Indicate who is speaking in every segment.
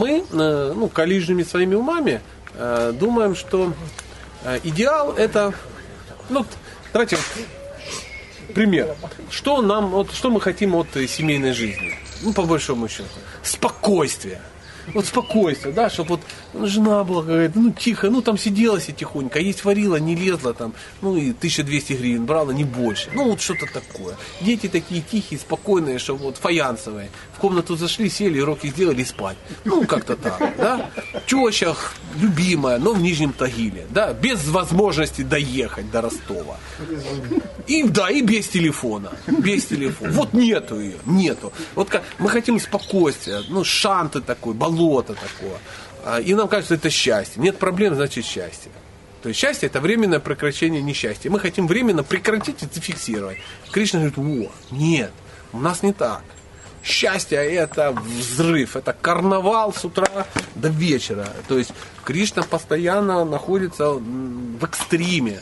Speaker 1: мы, э, ну, коллижными своими умами, э, думаем, что э, идеал это, ну, давайте пример. Что нам, вот, что мы хотим от семейной жизни? Ну, по большому счету. Спокойствие. Вот спокойствие, да, чтобы вот жена была какая-то, ну, тихо, ну, там сидела себе тихонько, а есть варила, не лезла там, ну, и 1200 гривен брала, не больше. Ну, вот что-то такое. Дети такие тихие, спокойные, что вот фаянсовые. В комнату зашли, сели, уроки сделали и спать. Ну, как-то так, да. Теща любимая, но в Нижнем Тагиле, да, без возможности доехать до Ростова. И, да, и без телефона. Без телефона. Вот нету ее, нету. Вот как, мы хотим спокойствия, ну, шанты такой, болото такое. А, И нам кажется, это счастье. Нет проблем, значит счастье. То есть счастье это временное прекращение несчастья. Мы хотим временно прекратить и зафиксировать. Кришна говорит, о, нет, у нас не так. Счастье это взрыв, это карнавал с утра до вечера. То есть Кришна постоянно находится в экстриме.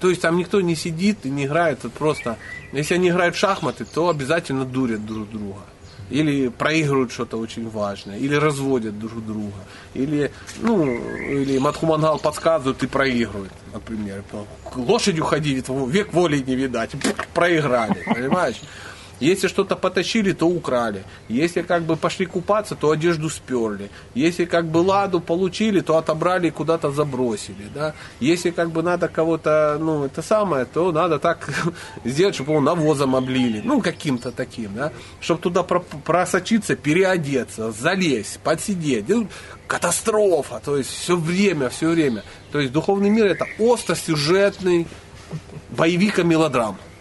Speaker 1: То есть там никто не сидит и не играет, это просто... Если они играют в шахматы, то обязательно дурят друг друга. Или проигрывают что-то очень важное, или разводят друг друга, или, ну, или Матхумангал подсказывает и проигрывает, например. Лошадью ходить, век воли не видать, проиграли, понимаешь? Если что-то потащили, то украли. Если как бы пошли купаться, то одежду сперли. Если как бы ладу получили, то отобрали и куда-то забросили. Да? Если как бы надо кого-то, ну, это самое, то надо так сделать, чтобы его навозом облили. Ну, каким-то таким, да? Чтобы туда про- просочиться, переодеться, залезть, подсидеть. Ну, Катастрофа. То есть все время, все время. То есть духовный мир это остросюжетный боевик и мелодрам с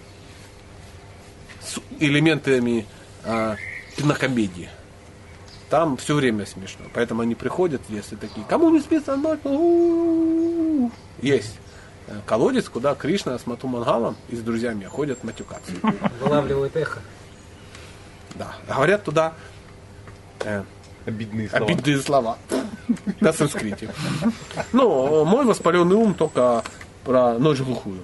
Speaker 1: элементами а, кинокомедии. Там все время смешно. Поэтому они приходят в лес и такие, кому не спится ночь? У-у-у». Есть э, колодец, куда Кришна с Мату Мангалом и с друзьями ходят матюкаться.
Speaker 2: Вылавливает эхо.
Speaker 1: Да. Говорят туда э,
Speaker 3: Обидные слова.
Speaker 1: обидные слова на санскрите. Ну, мой воспаленный ум только про ночь глухую.